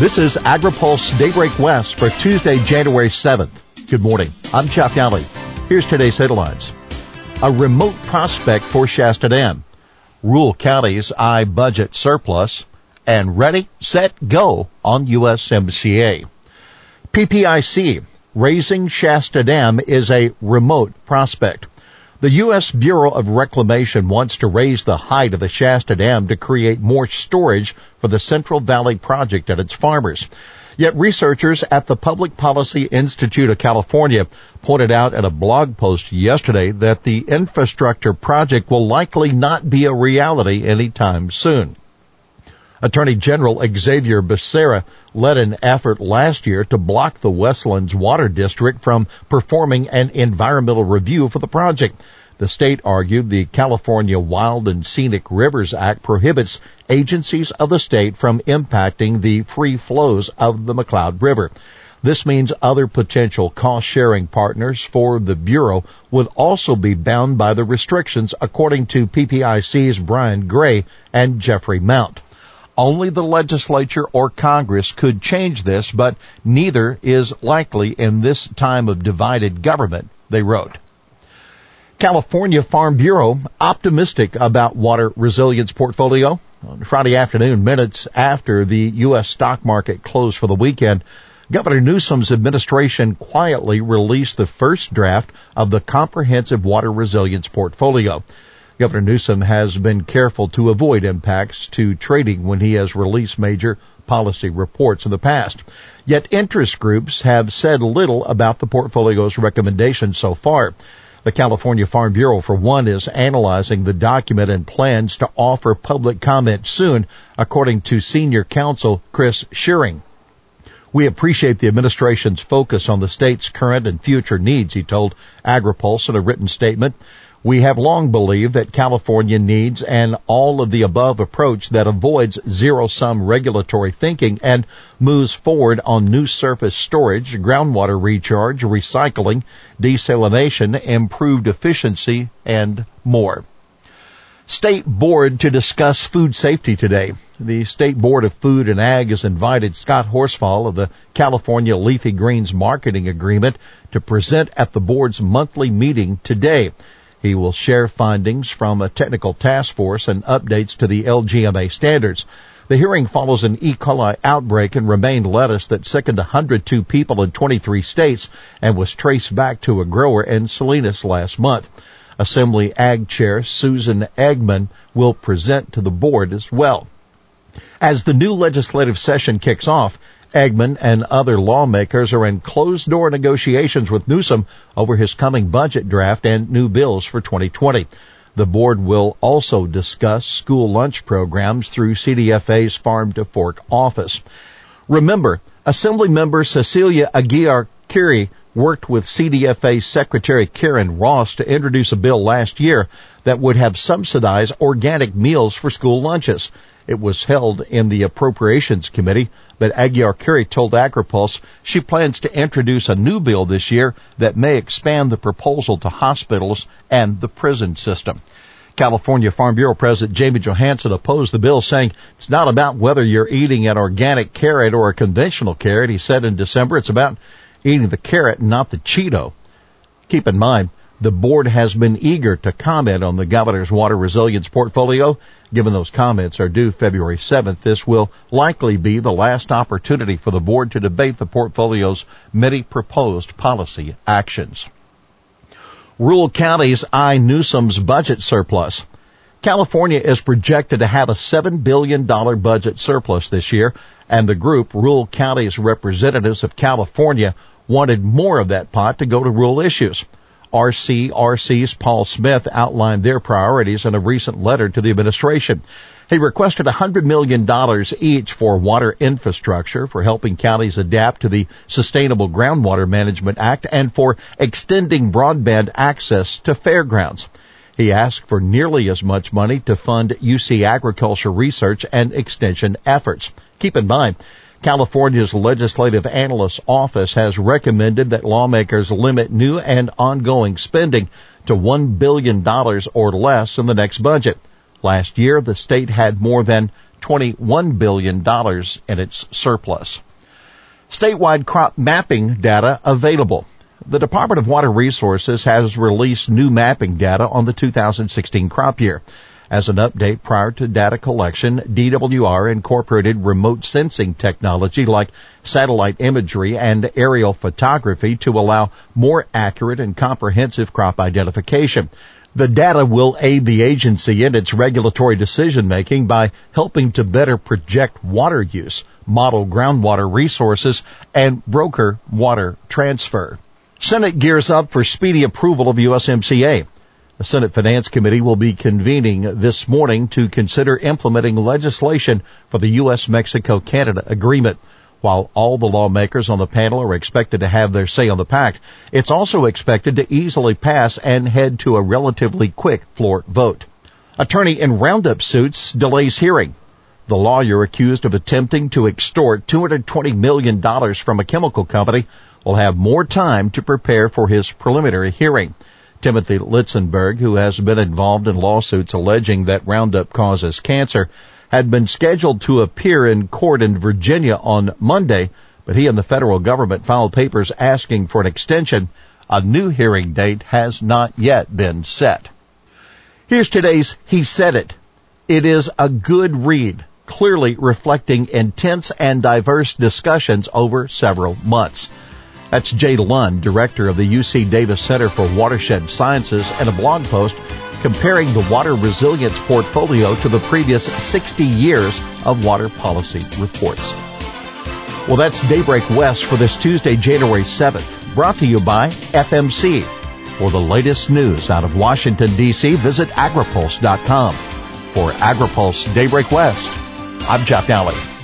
This is AgriPulse Daybreak West for Tuesday, January 7th. Good morning. I'm Jeff Nalley. Here's today's headlines. A remote prospect for Shasta Dam. Rural counties eye budget surplus and ready, set, go on USMCA. PPIC, raising Shasta Dam is a remote prospect. The U.S. Bureau of Reclamation wants to raise the height of the Shasta Dam to create more storage for the Central Valley Project and its farmers. Yet researchers at the Public Policy Institute of California pointed out in a blog post yesterday that the infrastructure project will likely not be a reality anytime soon. Attorney General Xavier Becerra led an effort last year to block the Westlands Water District from performing an environmental review for the project. The state argued the California Wild and Scenic Rivers Act prohibits agencies of the state from impacting the free flows of the McCloud River. This means other potential cost sharing partners for the Bureau would also be bound by the restrictions according to PPIC's Brian Gray and Jeffrey Mount. Only the legislature or Congress could change this, but neither is likely in this time of divided government, they wrote. California Farm Bureau optimistic about water resilience portfolio. On Friday afternoon, minutes after the U.S. stock market closed for the weekend, Governor Newsom's administration quietly released the first draft of the comprehensive water resilience portfolio. Governor Newsom has been careful to avoid impacts to trading when he has released major policy reports in the past. Yet interest groups have said little about the portfolio's recommendations so far. The California Farm Bureau, for one, is analyzing the document and plans to offer public comment soon, according to senior counsel Chris Scheuring. We appreciate the administration's focus on the state's current and future needs, he told AgriPulse in a written statement. We have long believed that California needs an all of the above approach that avoids zero sum regulatory thinking and moves forward on new surface storage, groundwater recharge, recycling, desalination, improved efficiency, and more. State Board to discuss food safety today. The State Board of Food and Ag has invited Scott Horsfall of the California Leafy Greens Marketing Agreement to present at the board's monthly meeting today. He will share findings from a technical task force and updates to the LGMA standards. The hearing follows an E. coli outbreak in romaine lettuce that sickened 102 people in 23 states and was traced back to a grower in Salinas last month. Assembly Ag Chair Susan Eggman will present to the board as well. As the new legislative session kicks off, Eggman and other lawmakers are in closed door negotiations with Newsom over his coming budget draft and new bills for 2020. The board will also discuss school lunch programs through CDFA's Farm to Fork office. Remember, Assembly member Cecilia Aguiar Curry worked with CDFA Secretary Karen Ross to introduce a bill last year that would have subsidized organic meals for school lunches. It was held in the Appropriations Committee, but Aguiar Curry told AgriPulse she plans to introduce a new bill this year that may expand the proposal to hospitals and the prison system. California Farm Bureau President Jamie Johansson opposed the bill saying it's not about whether you're eating an organic carrot or a conventional carrot. He said in December it's about eating the carrot not the Cheeto. Keep in mind, the board has been eager to comment on the governor's water resilience portfolio. Given those comments are due February 7th, this will likely be the last opportunity for the board to debate the portfolio's many proposed policy actions. Rural counties eye Newsom's budget surplus. California is projected to have a $7 billion budget surplus this year, and the group, Rural Counties Representatives of California, wanted more of that pot to go to rural issues. RCRC's Paul Smith outlined their priorities in a recent letter to the administration. He requested $100 million each for water infrastructure, for helping counties adapt to the Sustainable Groundwater Management Act, and for extending broadband access to fairgrounds. He asked for nearly as much money to fund UC agriculture research and extension efforts. Keep in mind, California's Legislative Analyst's Office has recommended that lawmakers limit new and ongoing spending to $1 billion or less in the next budget. Last year, the state had more than $21 billion in its surplus. Statewide crop mapping data available. The Department of Water Resources has released new mapping data on the 2016 crop year. As an update prior to data collection, DWR incorporated remote sensing technology like satellite imagery and aerial photography to allow more accurate and comprehensive crop identification. The data will aid the agency in its regulatory decision making by helping to better project water use, model groundwater resources, and broker water transfer. Senate gears up for speedy approval of USMCA. The Senate Finance Committee will be convening this morning to consider implementing legislation for the U.S.-Mexico-Canada agreement. While all the lawmakers on the panel are expected to have their say on the pact, it's also expected to easily pass and head to a relatively quick floor vote. Attorney in Roundup suits delays hearing. The lawyer accused of attempting to extort $220 million from a chemical company will have more time to prepare for his preliminary hearing. Timothy Litzenberg, who has been involved in lawsuits alleging that Roundup causes cancer, had been scheduled to appear in court in Virginia on Monday, but he and the federal government filed papers asking for an extension. A new hearing date has not yet been set. Here's today's He Said It. It is a good read, clearly reflecting intense and diverse discussions over several months. That's Jay Lund, director of the UC Davis Center for Watershed Sciences, and a blog post comparing the water resilience portfolio to the previous 60 years of water policy reports. Well, that's Daybreak West for this Tuesday, January 7th, brought to you by FMC. For the latest news out of Washington, D.C., visit agripulse.com. For AgriPulse Daybreak West, I'm Jeff Nalley.